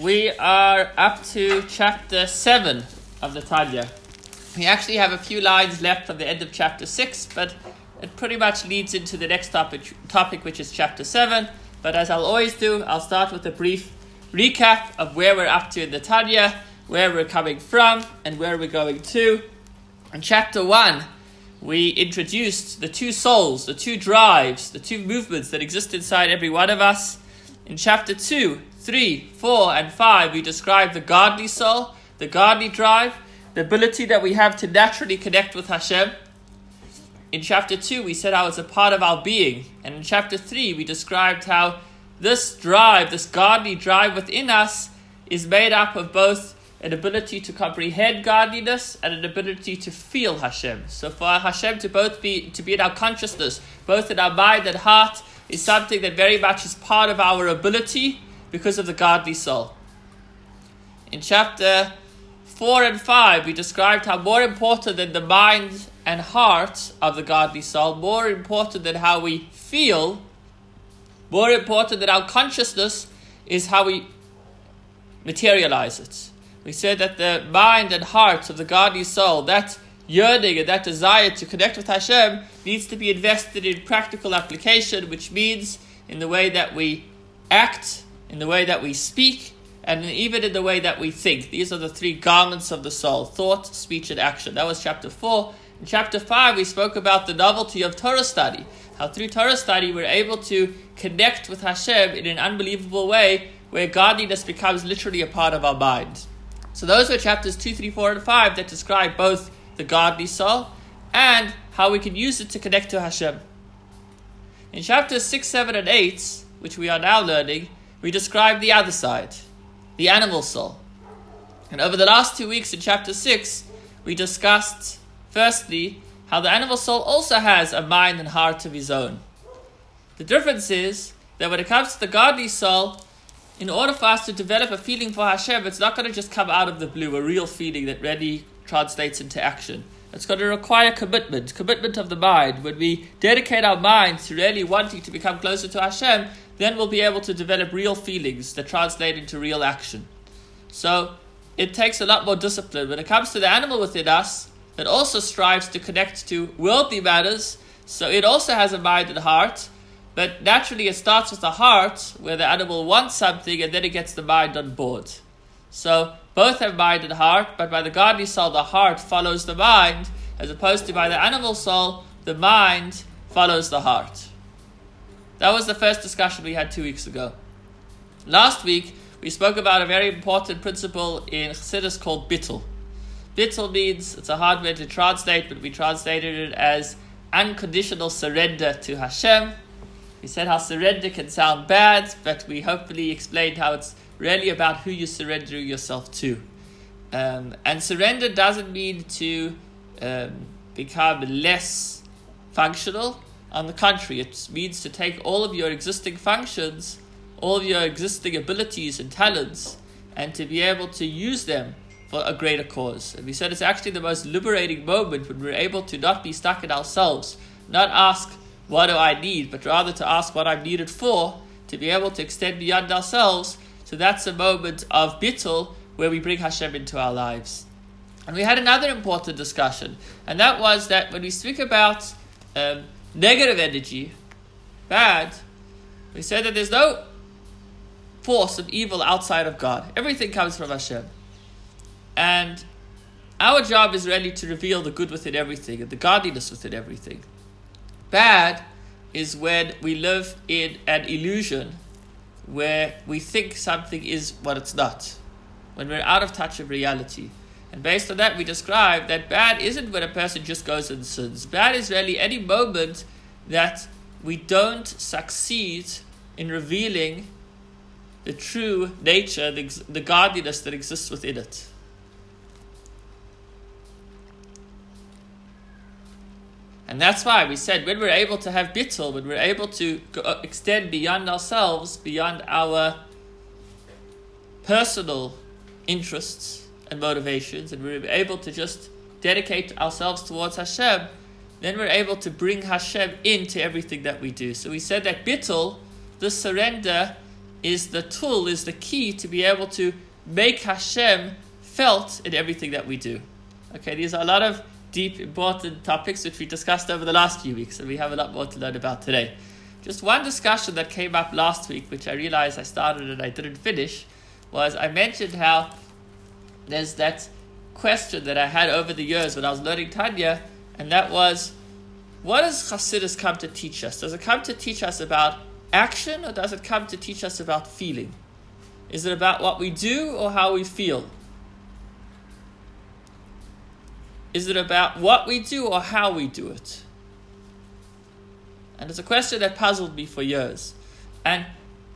We are up to chapter 7 of the Tanya. We actually have a few lines left from the end of chapter 6, but it pretty much leads into the next topic, topic which is chapter 7. But as I'll always do, I'll start with a brief recap of where we're up to in the Tanya, where we're coming from, and where we're going to. In chapter 1, we introduced the two souls, the two drives, the two movements that exist inside every one of us. In chapter 2, 3, 4, and 5, we describe the godly soul, the godly drive, the ability that we have to naturally connect with Hashem. In chapter 2, we said how it's a part of our being. And in chapter 3, we described how this drive, this godly drive within us, is made up of both an ability to comprehend godliness and an ability to feel Hashem. So for Hashem to both be to be in our consciousness, both in our mind and heart, is something that very much is part of our ability because of the godly soul. In chapter 4 and 5, we described how more important than the mind and heart of the godly soul, more important than how we feel, more important than our consciousness, is how we materialize it. We said that the mind and heart of the godly soul, that yearning and that desire to connect with Hashem, needs to be invested in practical application, which means in the way that we act, in the way that we speak, and even in the way that we think. These are the three garments of the soul thought, speech, and action. That was chapter 4. In chapter 5, we spoke about the novelty of Torah study. How through Torah study we're able to connect with Hashem in an unbelievable way where godliness becomes literally a part of our mind. So those were chapters 2, 3, 4, and 5 that describe both the godly soul and how we can use it to connect to Hashem. In chapters 6, 7, and 8, which we are now learning, we describe the other side, the animal soul. And over the last two weeks in chapter 6, we discussed, firstly, how the animal soul also has a mind and heart of his own. The difference is that when it comes to the godly soul, in order for us to develop a feeling for Hashem, it's not going to just come out of the blue, a real feeling that really translates into action. It's going to require commitment, commitment of the mind. When we dedicate our minds to really wanting to become closer to Hashem, then we'll be able to develop real feelings that translate into real action. So it takes a lot more discipline. When it comes to the animal within us, it also strives to connect to worldly matters, so it also has a mind and heart, but naturally, it starts with the heart, where the animal wants something, and then it gets the mind on board. So both have mind and heart, but by the godly soul, the heart follows the mind, as opposed to by the animal soul, the mind follows the heart. That was the first discussion we had two weeks ago. Last week, we spoke about a very important principle in Chassidus called bittul. Bittul means, it's a hard word to translate, but we translated it as unconditional surrender to Hashem we said how surrender can sound bad, but we hopefully explained how it's really about who you surrender yourself to. Um, and surrender doesn't mean to um, become less functional. On the contrary, it means to take all of your existing functions, all of your existing abilities and talents, and to be able to use them for a greater cause. And we said it's actually the most liberating moment when we're able to not be stuck in ourselves, not ask, what do I need, but rather to ask what I'm needed for, to be able to extend beyond ourselves. So that's a moment of bittul where we bring Hashem into our lives. And we had another important discussion, and that was that when we speak about um, negative energy, bad, we said that there's no force of evil outside of God. Everything comes from Hashem. And our job is really to reveal the good within everything and the godliness within everything. Bad is when we live in an illusion where we think something is what it's not, when we're out of touch of reality. And based on that, we describe that bad isn't when a person just goes and sins. Bad is really any moment that we don't succeed in revealing the true nature, the, the godliness that exists within it. And that's why we said when we're able to have bittul, when we're able to go, uh, extend beyond ourselves, beyond our personal interests and motivations, and we're able to just dedicate ourselves towards Hashem, then we're able to bring Hashem into everything that we do. So we said that bittul, the surrender, is the tool, is the key to be able to make Hashem felt in everything that we do. Okay, these are a lot of deep, important topics which we discussed over the last few weeks, and we have a lot more to learn about today. Just one discussion that came up last week, which I realized I started and I didn't finish, was I mentioned how there's that question that I had over the years when I was learning Tanya, and that was, what does Hasidus come to teach us? Does it come to teach us about action, or does it come to teach us about feeling? Is it about what we do or how we feel? Is it about what we do or how we do it? And it's a question that puzzled me for years. And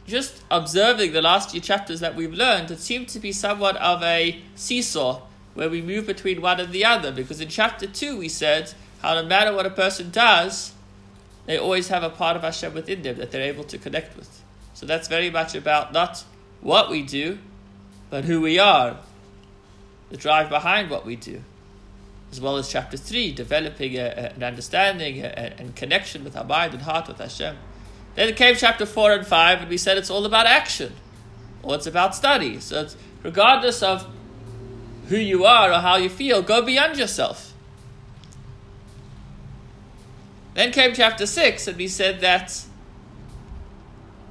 just observing the last few chapters that we've learned, it seemed to be somewhat of a seesaw where we move between one and the other. Because in chapter 2, we said how no matter what a person does, they always have a part of Hashem within them that they're able to connect with. So that's very much about not what we do, but who we are, the drive behind what we do as well as chapter 3, developing a, an understanding and connection with our mind and heart with Hashem. Then came chapter 4 and 5, and we said it's all about action, or it's about study. So it's, regardless of who you are or how you feel, go beyond yourself. Then came chapter 6, and we said that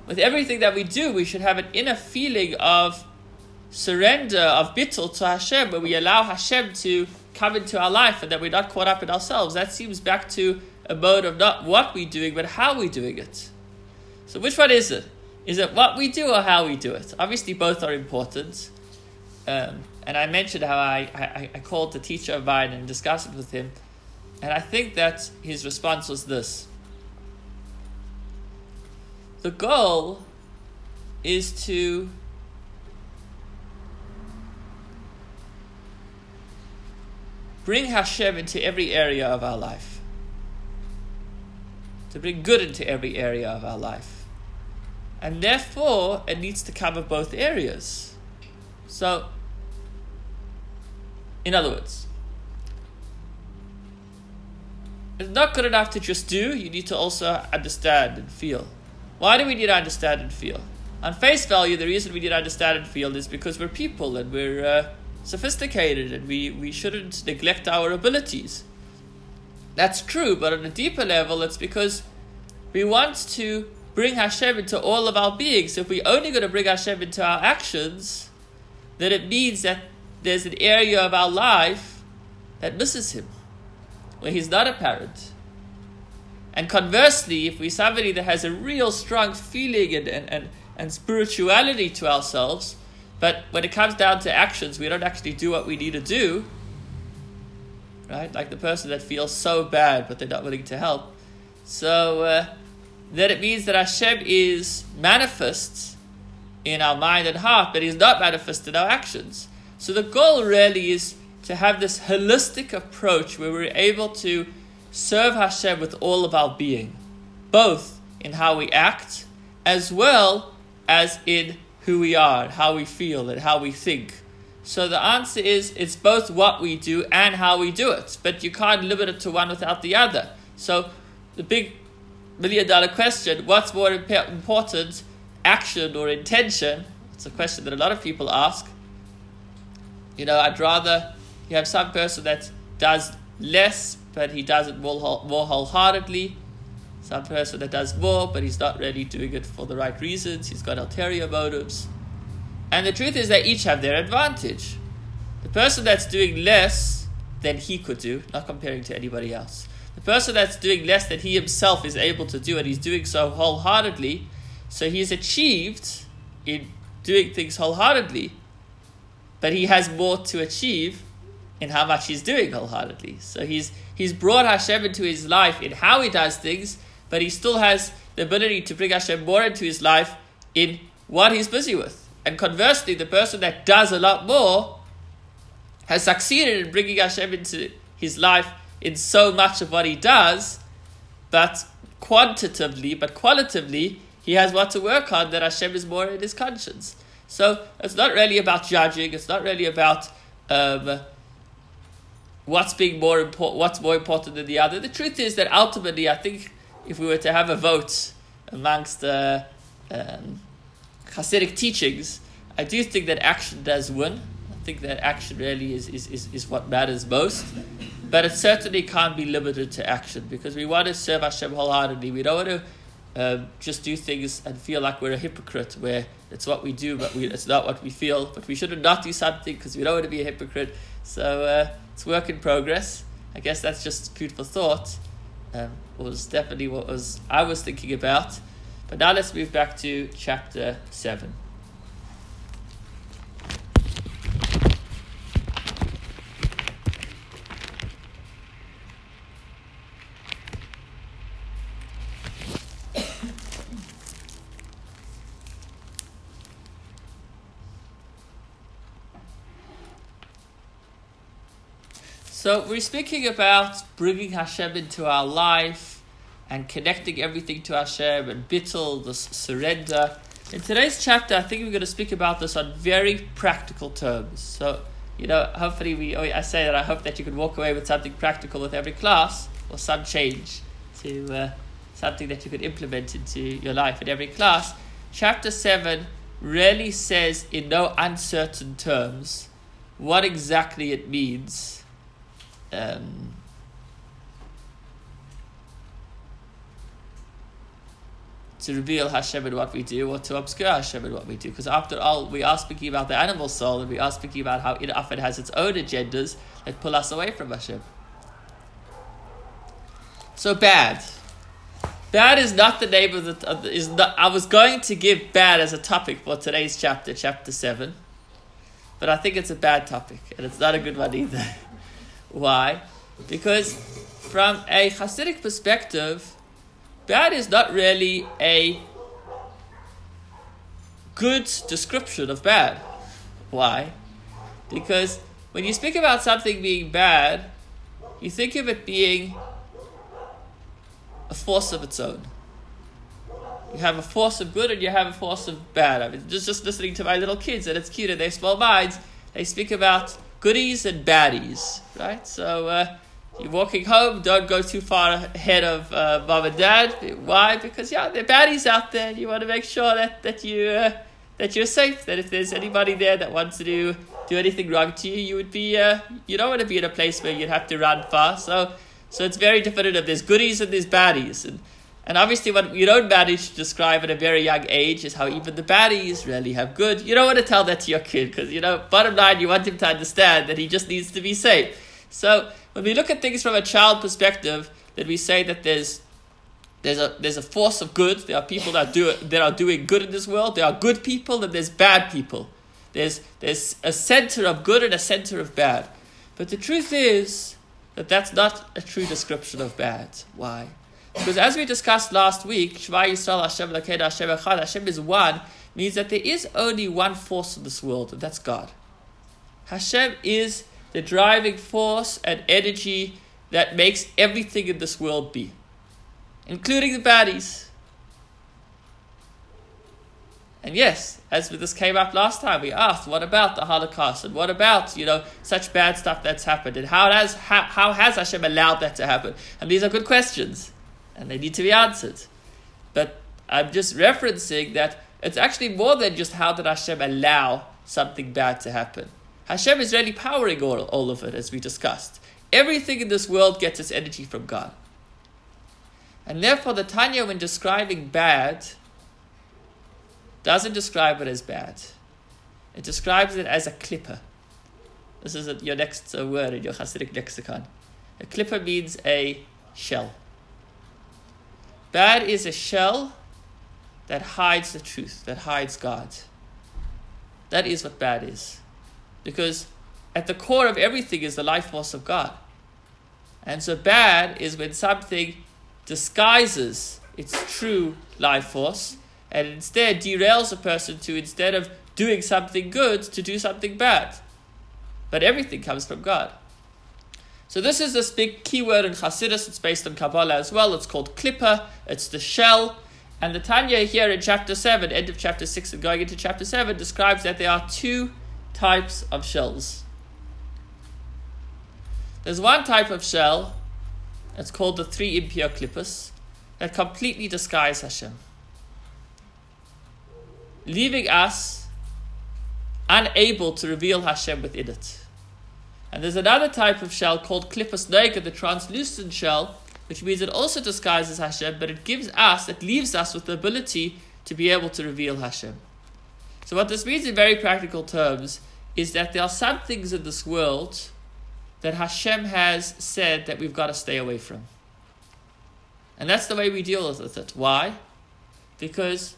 with everything that we do, we should have an inner feeling of surrender, of bittul to Hashem, where we allow Hashem to come into our life and that we're not caught up in ourselves. That seems back to a mode of not what we're doing, but how we're doing it. So, which one is it? Is it what we do or how we do it? Obviously, both are important. Um, and I mentioned how I, I, I called the teacher of mine and discussed it with him. And I think that his response was this The goal is to bring Hashem into every area of our life. To bring good into every area of our life. And therefore, it needs to cover both areas. So, in other words, it's not good enough to just do, you need to also understand and feel. Why do we need to understand and feel? On face value, the reason we need to understand and feel is because we're people and we're. Uh, sophisticated and we, we shouldn't neglect our abilities. That's true, but on a deeper level, it's because we want to bring Hashem into all of our beings. So, If we're only going to bring Hashem into our actions, then it means that there's an area of our life that misses Him, where He's not apparent. And conversely, if we're somebody that has a real strong feeling and, and, and, and spirituality to ourselves, but when it comes down to actions, we don't actually do what we need to do. Right? Like the person that feels so bad, but they're not willing to help. So uh, then it means that Hashem is manifest in our mind and heart, but He's not manifest in our actions. So the goal really is to have this holistic approach where we're able to serve Hashem with all of our being, both in how we act as well as in who we are, how we feel, and how we think. So the answer is it's both what we do and how we do it, but you can't limit it to one without the other. So the big million dollar question what's more important, action or intention? It's a question that a lot of people ask. You know, I'd rather you have some person that does less, but he does it more, whole- more wholeheartedly some person that does more, but he's not really doing it for the right reasons. He's got ulterior motives. And the truth is, they each have their advantage. The person that's doing less than he could do, not comparing to anybody else, the person that's doing less than he himself is able to do, and he's doing so wholeheartedly, so he's achieved in doing things wholeheartedly, but he has more to achieve in how much he's doing wholeheartedly. So he's he's brought Hashem into his life in how he does things, but he still has the ability to bring Hashem more into his life in what he's busy with. And conversely, the person that does a lot more has succeeded in bringing Hashem into his life in so much of what he does, but quantitatively, but qualitatively, he has what to work on that Hashem is more in his conscience. So it's not really about judging. It's not really about um, what's being more important, what's more important than the other. The truth is that ultimately, I think if we were to have a vote amongst the um, Hasidic teachings, I do think that action does win. I think that action really is, is, is, is what matters most. But it certainly can't be limited to action because we want to serve Hashem wholeheartedly. We don't want to um, just do things and feel like we're a hypocrite where it's what we do, but we, it's not what we feel. But we should not do something because we don't want to be a hypocrite. So uh, it's work in progress. I guess that's just beautiful thought. Um, was definitely what was I was thinking about. But now let's move back to chapter seven. So we're speaking about bringing Hashem into our life and connecting everything to Hashem and bittul, the surrender. In today's chapter, I think we're going to speak about this on very practical terms. So, you know, hopefully we, oh, I say that I hope that you can walk away with something practical with every class or some change to uh, something that you could implement into your life in every class. Chapter 7 really says in no uncertain terms what exactly it means um, to reveal Hashem in what we do or to obscure Hashem in what we do. Because after all, we are speaking about the animal soul and we are speaking about how it often has its own agendas that pull us away from Hashem. So bad. Bad is not the name of the. Of is not, I was going to give bad as a topic for today's chapter, chapter 7. But I think it's a bad topic, and it's not a good one either. Why? Because from a Hasidic perspective, bad is not really a good description of bad. Why? Because when you speak about something being bad, you think of it being a force of its own. You have a force of good and you have a force of bad. I mean, just, just listening to my little kids, and it's cute, and they small minds, they speak about goodies and baddies, right? So uh, you're walking home, don't go too far ahead of uh, mom and dad. Why? Because yeah, there are baddies out there. You want to make sure that that you uh, that you're safe. That if there's anybody there that wants to do do anything wrong to you, you would be uh, you don't want to be in a place where you'd have to run far. So so it's very definitive. There's goodies and there's baddies, and and obviously, what you don't manage to describe at a very young age is how even the baddies really have good. You don't want to tell that to your kid because, you know, bottom line, you want him to understand that he just needs to be safe. So, when we look at things from a child perspective, then we say that there's there's a there's a force of good. There are people that do that are doing good in this world. There are good people and there's bad people. There's there's a center of good and a center of bad. But the truth is that that's not a true description of bad. Why? Because as we discussed last week, Shema Yisrael Hashem Hashem Echad, Hashem is one, means that there is only one force in this world, and that's God. Hashem is the driving force and energy that makes everything in this world be, including the baddies. And yes, as this came up last time, we asked, what about the Holocaust? And what about, you know, such bad stuff that's happened? And how has, how, how has Hashem allowed that to happen? And these are good questions and they need to be answered. But I'm just referencing that it's actually more than just how did Hashem allow something bad to happen. Hashem is really powering all, all of it, as we discussed. Everything in this world gets its energy from God. And therefore, the Tanya, when describing bad, doesn't describe it as bad. It describes it as a klippa. This is your next uh, word in your Hasidic lexicon. A klippa means a shell. Bad is a shell that hides the truth, that hides God. That is what bad is. Because at the core of everything is the life force of God. And so bad is when something disguises its true life force and instead derails a person to, instead of doing something good, to do something bad. But everything comes from God. So this is this big keyword in Hasidus. It's based on Kabbalah as well. It's called klippa. It's the shell. And the Tanya here in chapter 7, end of chapter 6 and going into chapter 7, describes that there are two types of shells. There's one type of shell, it's called the three impure klippas, that completely disguise Hashem. leaving us unable to reveal Hashem within it. And there's another type of shell called Klipas Nogah, the translucent shell, which means it also disguises Hashem, but it gives us, it leaves us with the ability to be able to reveal Hashem. So, what this means in very practical terms is that there are some things in this world that Hashem has said that we've got to stay away from. And that's the way we deal with it. Why? Because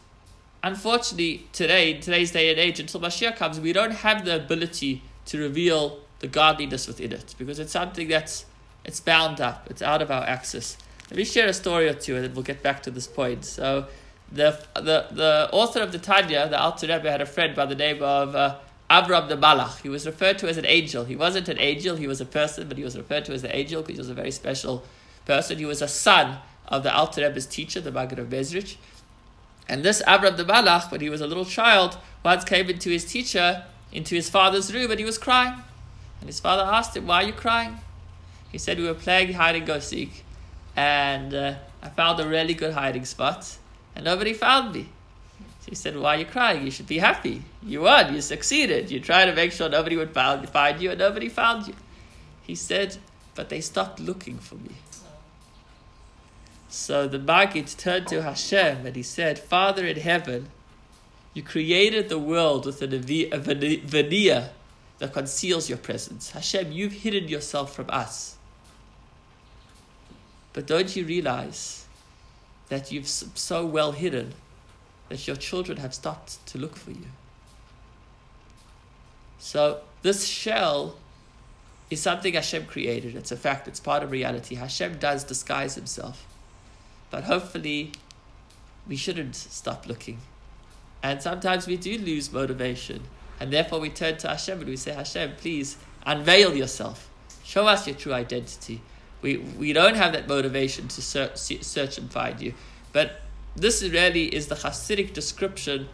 unfortunately, today, in today's day and age, until Mashiach comes, we don't have the ability to reveal the godliness within it because it's something that's it's bound up. It's out of our access. Let me share a story or two, and then we'll get back to this point. So, the the the author of the Tanya, the Alter Rebbe, had a friend by the name of uh, Avram the Malach. He was referred to as an angel. He wasn't an angel; he was a person, but he was referred to as an angel because he was a very special person. He was a son of the Alter Rebbe's teacher, the Maggid of Mezrich. And this Avram the Malach, when he was a little child, once came into his teacher, into his father's room, and he was crying. And his father asked him, Why are you crying? He said, We were playing hide and go seek, and uh, I found a really good hiding spot, and nobody found me. So he said, Why are you crying? You should be happy. You won, you succeeded. You tried to make sure nobody would find you, and nobody found you. He said, But they stopped looking for me. So the Maggid turned to Hashem and he said, Father in heaven, you created the world with a veneer that conceals your presence. Hashem, you've hidden yourself from us. But don't you realize that you've so well hidden that your children have stopped to look for you? So, this shell is something Hashem created. It's a fact, it's part of reality. Hashem does disguise himself. But hopefully, we shouldn't stop looking. And sometimes we do lose motivation. And therefore, we turn to Hashem and we say, Hashem, please unveil yourself. Show us your true identity. We, we don't have that motivation to search, search and find you. But this really is the Hasidic description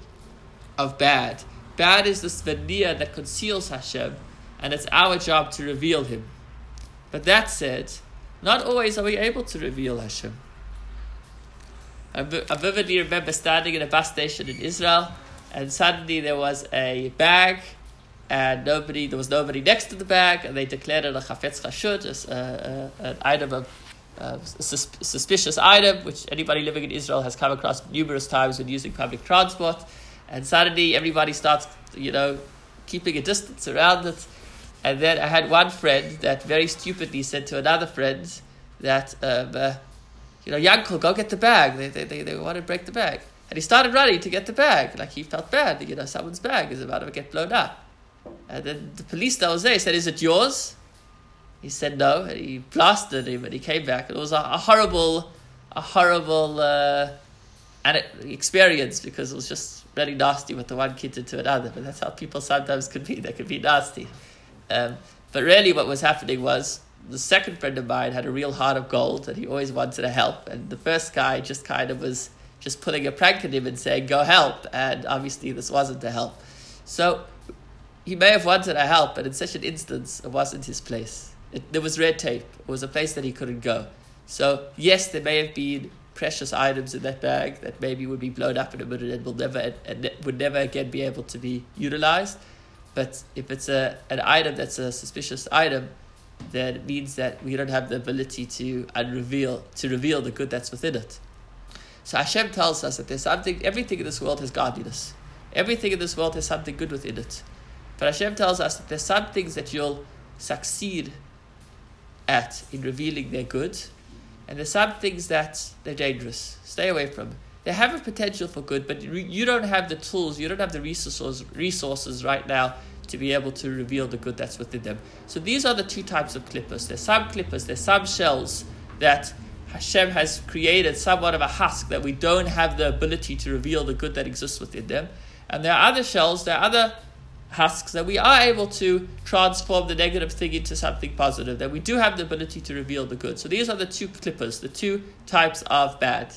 of bad. Bad is this veneer that conceals Hashem, and it's our job to reveal Him. But that said, not always are we able to reveal Hashem. I, I vividly remember standing in a bus station in Israel, and suddenly there was a bag, and nobody there was nobody next to the bag, and they declared it a chafetz chashud, uh, uh, an item of uh, sus- suspicious item, which anybody living in Israel has come across numerous times when using public transport. And suddenly everybody starts, you know, keeping a distance around it. And then I had one friend that very stupidly said to another friend that um, you know, Yankel, go get the bag. They, they, they, they want to break the bag. And he started running to get the bag. Like he felt bad, you know, someone's bag is about to get blown up. And then the police that was there said, Is it yours? He said no, and he blasted him, and he came back. It was a, a horrible, a horrible uh, experience because it was just very nasty what the one kid to another. But that's how people sometimes could be. They could be nasty. Um, but really, what was happening was the second friend of mine had a real heart of gold and he always wanted to help. And the first guy just kind of was just putting a prank on him and saying, go help. And obviously, this wasn't to help. So he may have wanted a help, but in such an instance, it wasn't his place. It, there was red tape, it was a place that he couldn't go. So, yes, there may have been precious items in that bag that maybe would be blown up in a minute and will never and would never again be able to be utilized. But if it's a an item that's a suspicious item, then it means that we don't have the ability to unreveal to reveal the good that's within it. So Hashem tells us that there's something everything in this world has godliness. Everything in this world has something good within it. But Hashem tells us that there's some things that you'll succeed at in revealing their good, and there's some things that they're dangerous. Stay away from. They have a potential for good, but you don't have the tools, you don't have the resources resources right now to be able to reveal the good that's within them. So these are the two types of klippos. There's some klippos, there's some shells that Hashem has created somewhat of a husk that we don't have the ability to reveal the good that exists within them. And there are other shells, there are other husks that we are able to transform the negative thing into something positive, that we do have the ability to reveal the good. So these are the two klippas, the two types of bad.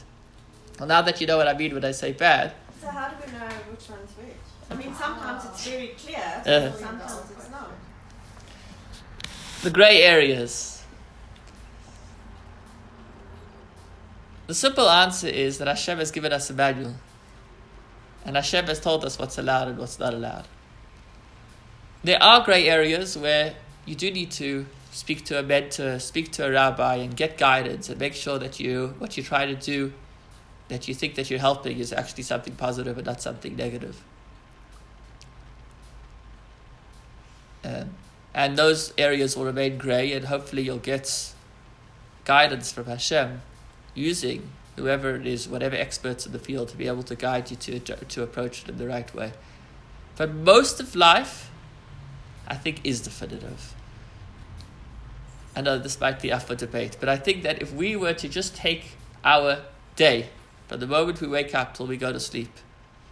Well, now that you know what I mean when I say bad. So how do we know which one's which? I mean, sometimes it's very clear, uh, sometimes it's not. The grey areas. The simple answer is that Hashem has given us a manual. And Hashem has told us what's allowed and what's not allowed. There are grey areas where you do need to speak to a mentor, speak to a rabbi, and get guidance and make sure that you what you try to do, that you think that you're helping, is actually something positive and not something negative. Um, and those areas will remain grey, and hopefully you'll get guidance from Hashem using whoever it is, whatever experts in the field, to be able to guide you to to approach it in the right way. But most of life, I think, is definitive. I know this might be up for debate, but I think that if we were to just take our day, from the moment we wake up till we go to sleep,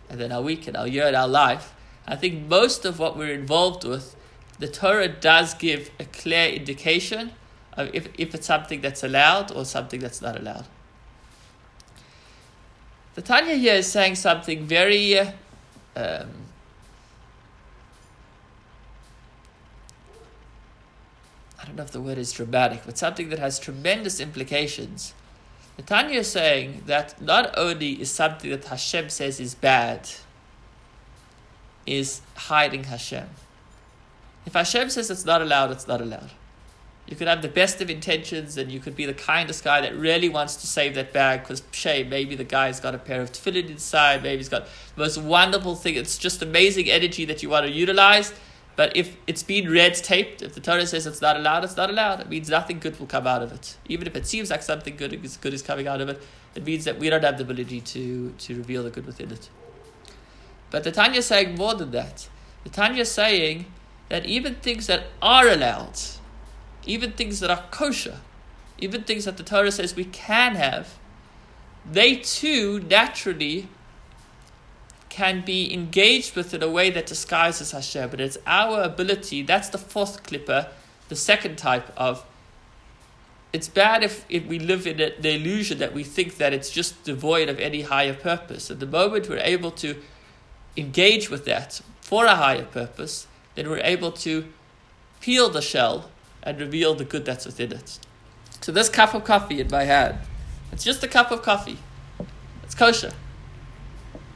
and then our week and our year and our life, I think most of what we're involved with, the Torah does give a clear indication of if, if it's something that's allowed or something that's not allowed. The Tanya here is saying something very um, I don't know if the word is dramatic, but something that has tremendous implications. The Tanya is saying that not only is something that Hashem says is bad, is hiding Hashem. If Hashem says it's not allowed, it's not allowed. You could have the best of intentions and you could be the kindest guy that really wants to save that bag because, shame, maybe the guy's got a pair of tefillin inside, maybe he's got the most wonderful thing. It's just amazing energy that you want to utilize. But if it's been red taped, if the Torah says it's not allowed, it's not allowed. It means nothing good will come out of it. Even if it seems like something good is good is coming out of it, it means that we don't have the ability to, to reveal the good within it. But the Tanya is saying more than that. The Tanya is saying that even things that are allowed, even things that are kosher, even things that the Torah says we can have, they too naturally can be engaged with in a way that disguises Hashem, but it's our ability, that's the fourth klippa, the second type of it's bad if, if we live in it, the illusion that we think that it's just devoid of any higher purpose. At the moment we're able to engage with that for a higher purpose, then we're able to peel the shell and reveal the good that's within it. So this cup of coffee in my hand, it's just a cup of coffee. It's kosher.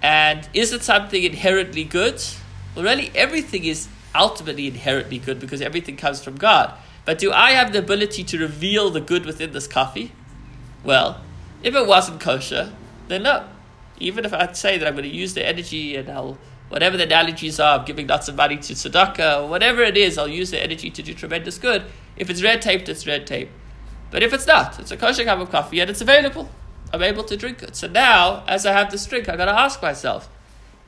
And is it something inherently good? Well, really, everything is ultimately inherently good because everything comes from God. But do I have the ability to reveal the good within this coffee? Well, if it wasn't kosher, then no. Even if I'd say that I'm going to use the energy and I'll, whatever the analogies are, of giving lots of money to tzedakah, whatever it is, I'll use the energy to do tremendous good. If it's red taped, it's red tape. But if it's not, it's a kosher cup of coffee and it's available. I'm able to drink it. So now, as I have this drink, I've got to ask myself,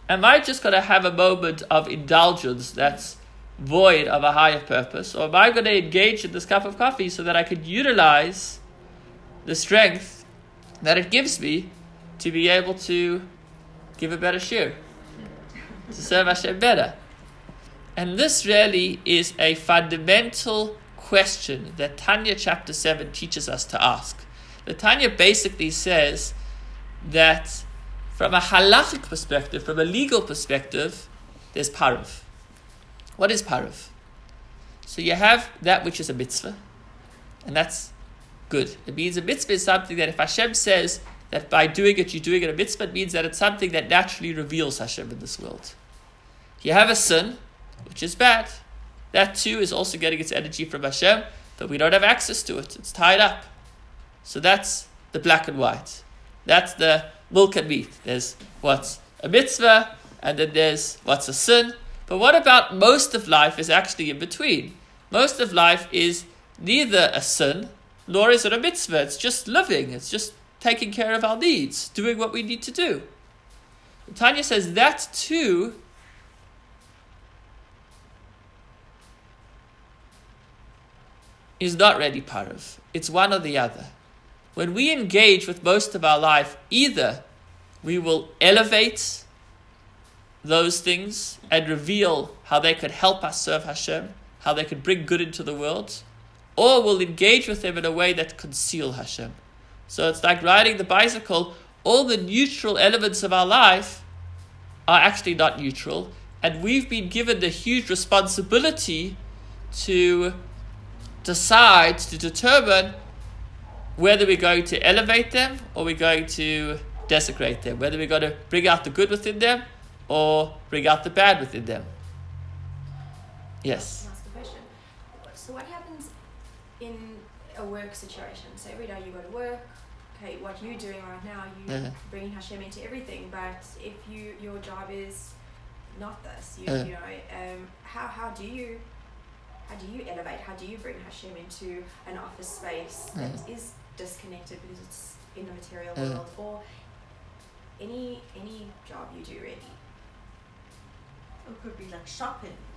am I just going to have a moment of indulgence that's void of a higher purpose, or am I going to engage in this cup of coffee so that I could utilize the strength that it gives me to be able to give a better share, to serve Hashem better? And this really is a fundamental question that Tanya chapter 7 teaches us to ask. The Tanya basically says that from a halachic perspective, from a legal perspective, there's pareve. What is pareve? So you have that which is a mitzvah, and that's good. It means a mitzvah is something that if Hashem says that by doing it you're doing it a mitzvah, it means that it's something that naturally reveals Hashem in this world. You have a sin, which is bad. That too is also getting its energy from Hashem, but we don't have access to it. It's tied up. So that's the black and white. That's the milk and meat. There's what's a mitzvah, and then there's what's a sin. But what about most of life is actually in between? Most of life is neither a sin nor is it a mitzvah. It's just living. It's just taking care of our needs, doing what we need to do. Tanya says that too is not ready pareve. It's one or the other. When we engage with most of our life, either we will elevate those things and reveal how they could help us serve Hashem, how they could bring good into the world, or we'll engage with them in a way that conceal Hashem. So it's like riding the bicycle, all the neutral elements of our life are actually not neutral, and we've been given the huge responsibility to decide, to determine whether we're going to elevate them or we're going to desecrate them, whether we're going to bring out the good within them or bring out the bad within them. Yes. Ask a question. So what happens in a work situation? So every day you go to work. Okay, what you're doing right now, you Uh-huh. bringing Hashem into everything. But if you your job is not this, you, Uh-huh. you know, um, how how do you how do you elevate? How do you bring Hashem into an office space that Uh-huh. is disconnected because it's in the material Uh-huh. world, or any any job you do really? It could be like shopping or. Mm. Yeah.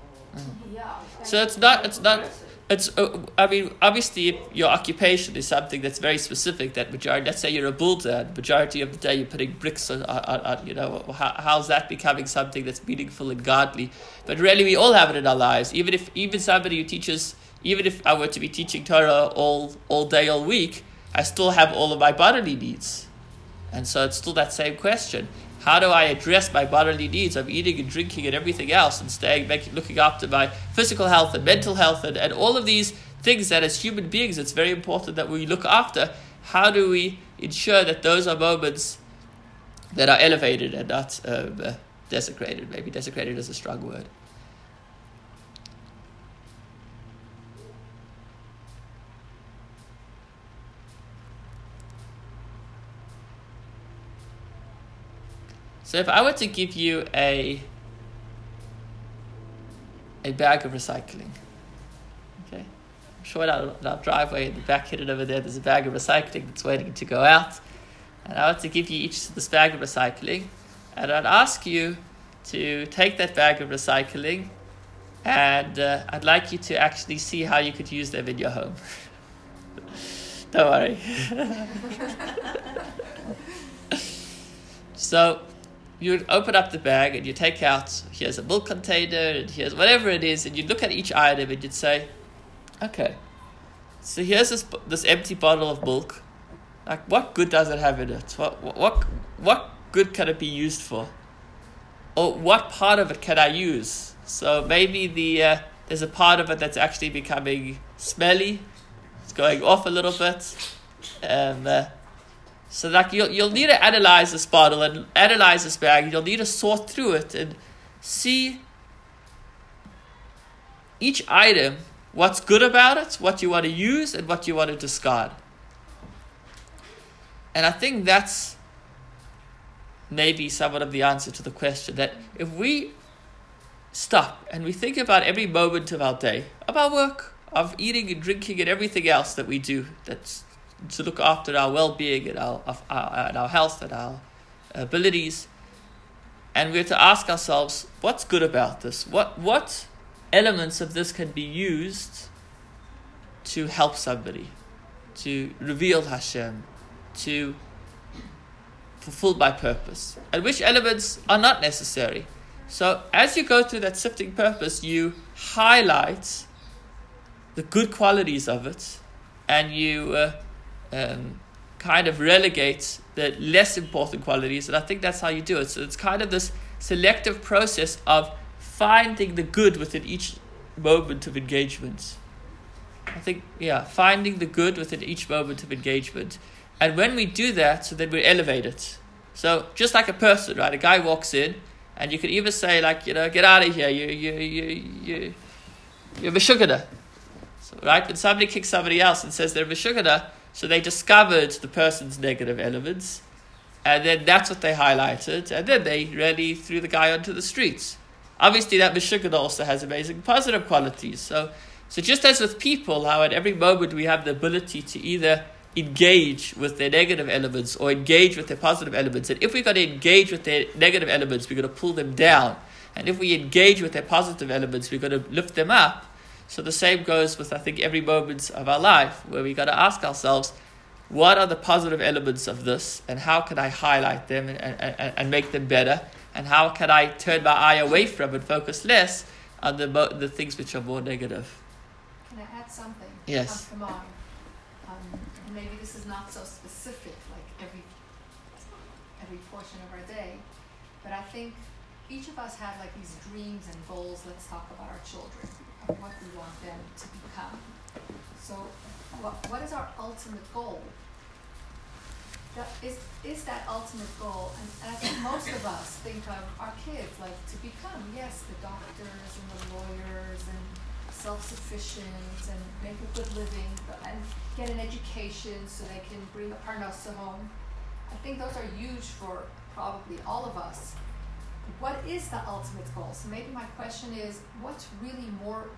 So it's not. It's not. It's. Uh, I mean, obviously, your occupation is something that's very specific. That majority. Let's say you're a builder. and Majority of the day, you're putting bricks on. on, on you know, how, how's that becoming something that's meaningful and godly? But really, we all have it in our lives. Even if even somebody who teaches, even if I were to be teaching Torah all all day, all week, I still have all of my bodily needs, and so it's still that same question. How do I address my bodily needs of eating and drinking and everything else and staying, making, looking after my physical health and mental health and, and all of these things that as human beings it's very important that we look after? How do we ensure that those are moments that are elevated and not um, uh, desecrated? Maybe desecrated is a strong word. So if I were to give you a a bag of recycling, okay, I'm sure in our, in our driveway in the back hidden over there, there's a bag of recycling that's waiting to go out, and I were to give you each this bag of recycling, and I'd ask you to take that bag of recycling, and uh, I'd like you to actually see how you could use them in your home. Don't worry. so you'd open up the bag and you take out here's a milk container and here's whatever it is and you'd look at each item and you'd say okay so here's this this empty bottle of milk. Like what good does it have in it? What what what good can it be used for? Or what part of it can i use? So maybe the uh, there's a part of it that's actually becoming smelly. It's going off a little bit. Um, uh, so like you'll you'll need to analyze this bottle and analyze this bag. You'll need to sort through it and see each item, what's good about it, what you want to use, and what you want to discard. And I think that's maybe somewhat of the answer to the question that if we stop and we think about every moment of our day, of our work, of eating and drinking and everything else that we do that's to look after our well-being and our, of our, and our health and our abilities. And we're to ask ourselves what's good about this? What what elements of this can be used to help somebody to reveal Hashem to fulfill my purpose? And which elements are not necessary? So as you go through that sifting purpose you highlight the good qualities of it and you uh, um, kind of relegate the less important qualities, and I think that's how you do it. So it's kind of this selective process of finding the good within each moment of engagement. I think, yeah, finding the good within each moment of engagement. And when we do that, so then we elevate it. So just like a person, right? A guy walks in, and you could either say, like, you know, get out of here, you, you, you, you, you're a Meshugana. So, right? When somebody kicks somebody else and says they're a Meshugana, so they discovered the person's negative elements, and then that's what they highlighted, and then they really threw the guy onto the streets. Obviously, that Meshugana also has amazing positive qualities. So, so just as with people, how at every moment we have the ability to either engage with their negative elements or engage with their positive elements. And if we're going to engage with their negative elements, we're going to pull them down. And if we engage with their positive elements, we're going to lift them up. So the same goes with, I think, every moment of our life, where we got to ask ourselves, what are the positive elements of this, and how can I highlight them and, and, and make them better, and how can I turn my eye away from and focus less on the, mo- the things which are more negative? Can I add something? Yes. Um, come on. Um, maybe this is not so specific, like every every portion of our day, but I think each of us have like these dreams and goals. Let's talk about our children of what we want them to become. So, what what is our ultimate goal? that is, is that ultimate goal. And, and I think most of us think of our kids like to become, yes, the doctors and the lawyers and self-sufficient and make a good living and get an education so they can bring a parnasa home. I think those are huge for probably all of us. What is the ultimate goal? So maybe my question is, what's really more,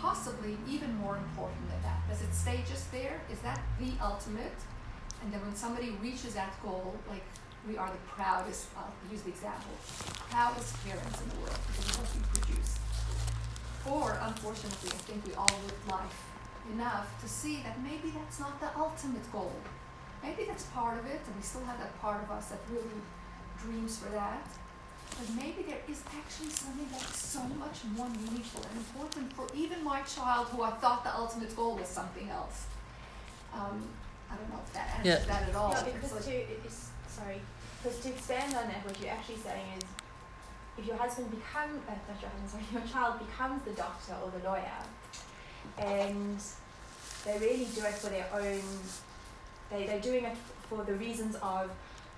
possibly even more important than that? Does it stay just there? Is that the ultimate? And then when somebody reaches that goal, like we are the proudest, I'll use the example, proudest parents in the world because of what we produce. Or, unfortunately, I think we all live life enough to see that maybe that's not the ultimate goal. Maybe that's part of it, and we still have that part of us that really dreams for that. But maybe there is actually something that's so much more meaningful and important for even my child who I thought the ultimate goal was something else. Um, I don't know if that answers yeah. that at all. No, because to, sorry, because to expand on that, what you're actually saying is if your husband becomes, uh, not your husband, sorry, your child becomes the doctor or the lawyer, and they really do it for their own. They they're doing it for the reasons of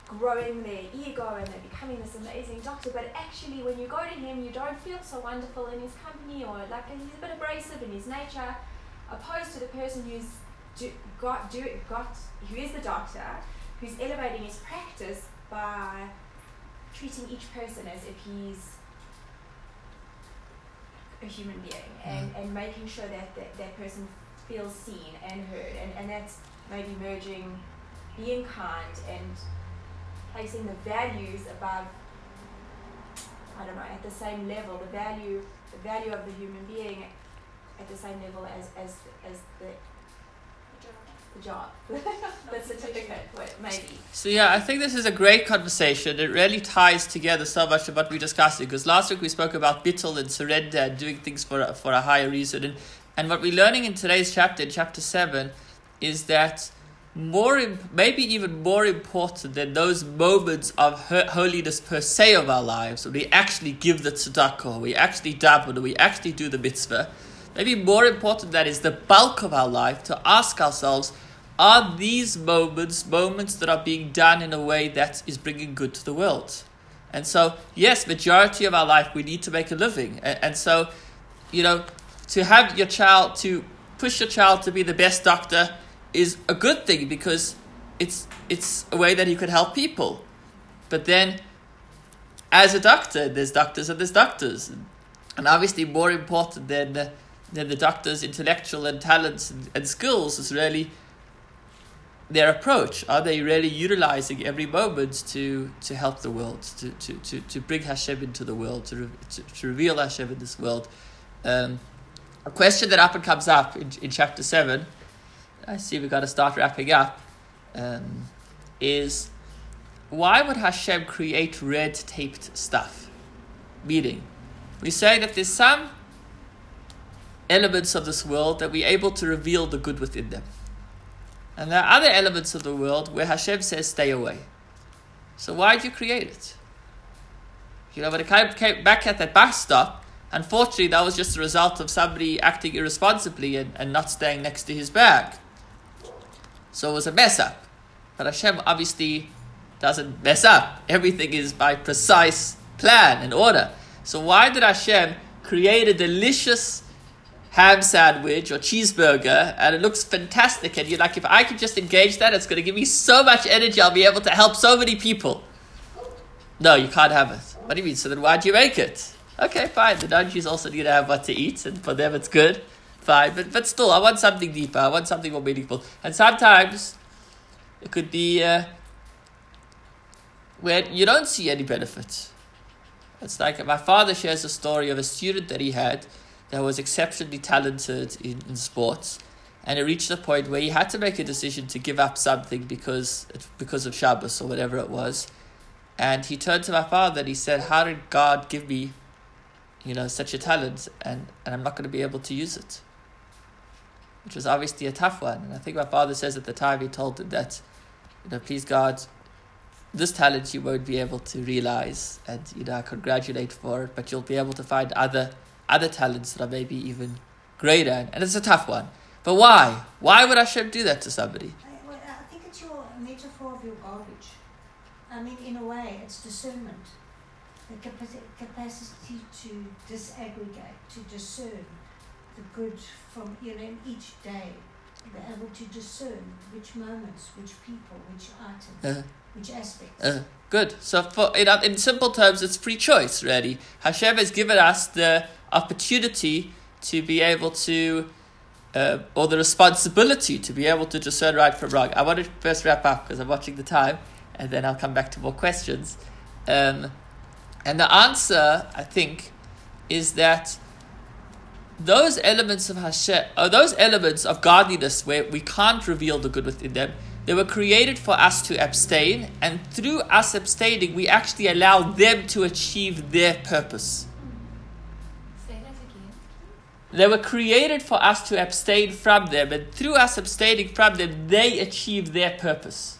growing their ego and they're becoming this amazing doctor. But actually, when you go to him, you don't feel so wonderful in his company, or like he's a bit abrasive in his nature, opposed to the person who's do, got do got who is the doctor, who's elevating his practice by treating each person as if he's a human being and, mm. and making sure that, that that person feels seen and heard and, and that's maybe merging being kind and placing the values above I don't know at the same level the value the value of the human being at the same level as as, as the the job, the certificate, maybe. So yeah, I think this is a great conversation. It really ties together so much of what we discussed. Because last week we spoke about bittul and surrender and doing things for a, for a higher reason, and and what we're learning in today's chapter, in chapter seven, is that more, imp- maybe even more important than those moments of holiness per se of our lives, when we actually give the tzedakah, we actually daven, we actually do the mitzvah. Maybe more important than that is the bulk of our life to ask ourselves are these moments moments that are being done in a way that is bringing good to the world? And so, yes, majority of our life we need to make a living, and, and so, you know, to have your child to push your child to be the best doctor is a good thing because it's it's a way that he could help people. But then, as a doctor, there's doctors and there's doctors, and obviously more important than than the doctor's intellectual and talents and, and skills is really their approach? Are they really utilizing every moment to, to help the world, to, to, to, to bring Hashem into the world, to, re, to, to, reveal Hashem in this world? Um, a question that often comes up in, in chapter 7, I see we've got to start wrapping up, um, is why would Hashem create red taped stuff? Meaning, we say that there's some elements of this world that we're able to reveal the good within them. And there are other elements of the world where Hashem says, stay away. So why did you create it? You know, when it came, came back at that bus stop, unfortunately, that was just a result of somebody acting irresponsibly and, and not staying next to his bag. So it was a mess up. But Hashem obviously doesn't mess up. Everything is by precise plan and order. So why did Hashem create a delicious ham sandwich or cheeseburger and it looks fantastic? And you're like if i could just engage that it's going to give me so much energy i'll be able to help so many people. No you can't have it. What do you mean? So then why'd you make it? Okay fine. The non-jews also need to have what to eat and for them it's good fine but, but still i want something deeper i want something more meaningful and sometimes it could be uh, where you don't see any benefits. it's like my father shares a story of a student that he had that was exceptionally talented in, in sports, and it reached a point where he had to make a decision to give up something because because of Shabbos or whatever it was. And he turned to my father and he said, How did God give me, you know, such a talent and, and I'm not going to be able to use it? Which was obviously a tough one. And I think my father says at the time he told him that, you know, please God, this talent you won't be able to realize and, you know, I congratulate for it, but you'll be able to find other other talents that are maybe even greater, and it's a tough one. But why? Why would Hashem do that to somebody? I, well, I think it's your metaphor of your garden. I mean, in a way, it's discernment. The capacity to disaggregate, to discern the good from, you know, in each day. Be able to discern which moments, which people, which items, Uh, which aspects. uh, good. So, for, in, in simple terms, it's free choice, really. Hashem has given us the opportunity to be able to, uh, or the responsibility to be able to discern right from wrong. I want to first wrap up because I'm watching the time, and then I'll come back to more questions. Um, and the answer, I think, is that those elements of Hashem, or those elements of godliness where we can't reveal the good within them, they were created for us to abstain, and through us abstaining, we actually allow them to achieve their purpose. Say that again. They were created for us to abstain from them, and through us abstaining from them, they achieve their purpose.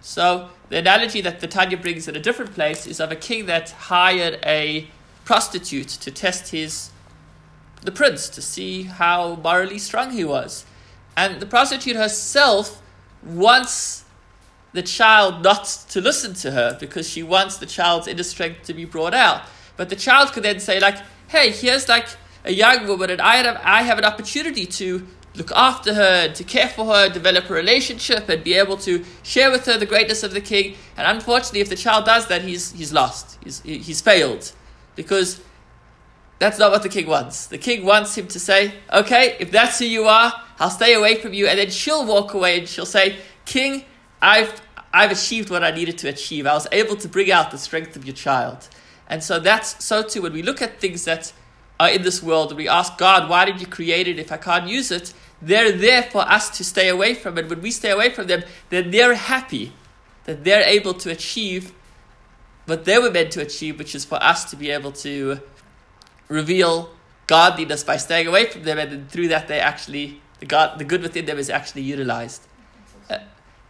So, the analogy that the Tanya brings in a different place is of a king that hired a prostitute to test his the prince to see how morally strong he was. And the prostitute herself wants the child not to listen to her because she wants the child's inner strength to be brought out. But the child could then say, like, hey, here's like a young woman, and I have, I have an opportunity to look after her and to care for her, develop a relationship, and be able to share with her the greatness of the king. And unfortunately, if the child does that, he's, he's lost, he's, he's failed. Because that's not what the king wants. The king wants him to say, okay, if that's who you are, I'll stay away from you. And then she'll walk away and she'll say, King, I've, I've achieved what I needed to achieve. I was able to bring out the strength of your child. And so that's so too when we look at things that are in this world and we ask God, why did you create it if I can't use it? They're there for us to stay away from it. When we stay away from them, then they're happy that they're able to achieve what they were meant to achieve, which is for us to be able to reveal godliness by staying away from them, and then through that they actually the God the good within them is actually utilized. Uh,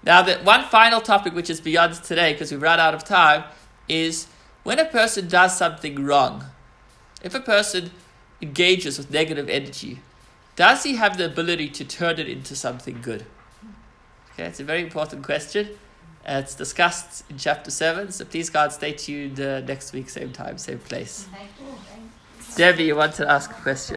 now, the one final topic, which is beyond today because we've run out of time, is when a person does something wrong. If a person engages with negative energy, does he have the ability to turn it into something good? Okay, it's a very important question. Uh, it's discussed in chapter 7, so please, God, stay tuned uh, next week, same time, same place. Debbie, you want to ask a question?